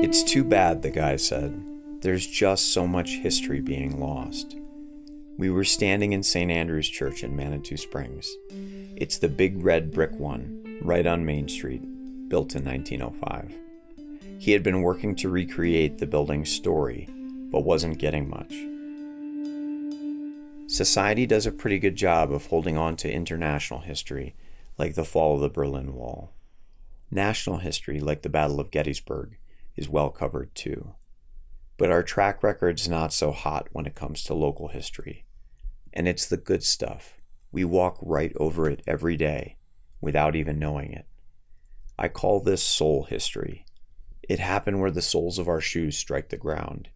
It's too bad, the guy said. There's just so much history being lost. We were standing in St. Andrew's Church in Manitou Springs. It's the big red brick one, right on Main Street, built in 1905. He had been working to recreate the building's story, but wasn't getting much. Society does a pretty good job of holding on to international history, like the fall of the Berlin Wall. National history, like the Battle of Gettysburg, is well covered too. But our track record's not so hot when it comes to local history. And it's the good stuff. We walk right over it every day without even knowing it. I call this soul history. It happened where the soles of our shoes strike the ground.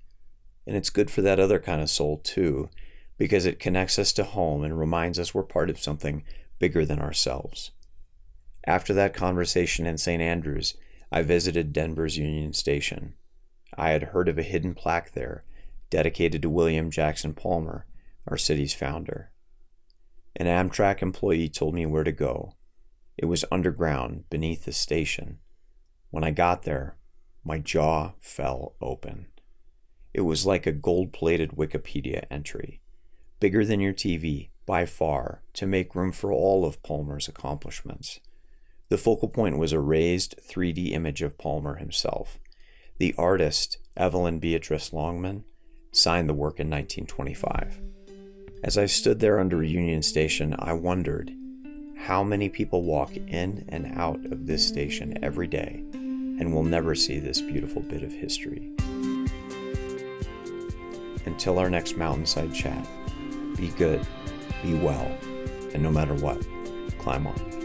And it's good for that other kind of soul, too, because it connects us to home and reminds us we're part of something bigger than ourselves. After that conversation in St. Andrews, I visited Denver's Union Station. I had heard of a hidden plaque there dedicated to William Jackson Palmer, our city's founder. An Amtrak employee told me where to go. It was underground beneath the station. When I got there, my jaw fell open. It was like a gold plated Wikipedia entry, bigger than your TV by far, to make room for all of Palmer's accomplishments. The focal point was a raised 3D image of Palmer himself. The artist, Evelyn Beatrice Longman, signed the work in 1925. As I stood there under Union Station, I wondered how many people walk in and out of this station every day and will never see this beautiful bit of history. Until our next mountainside chat, be good, be well, and no matter what, climb on.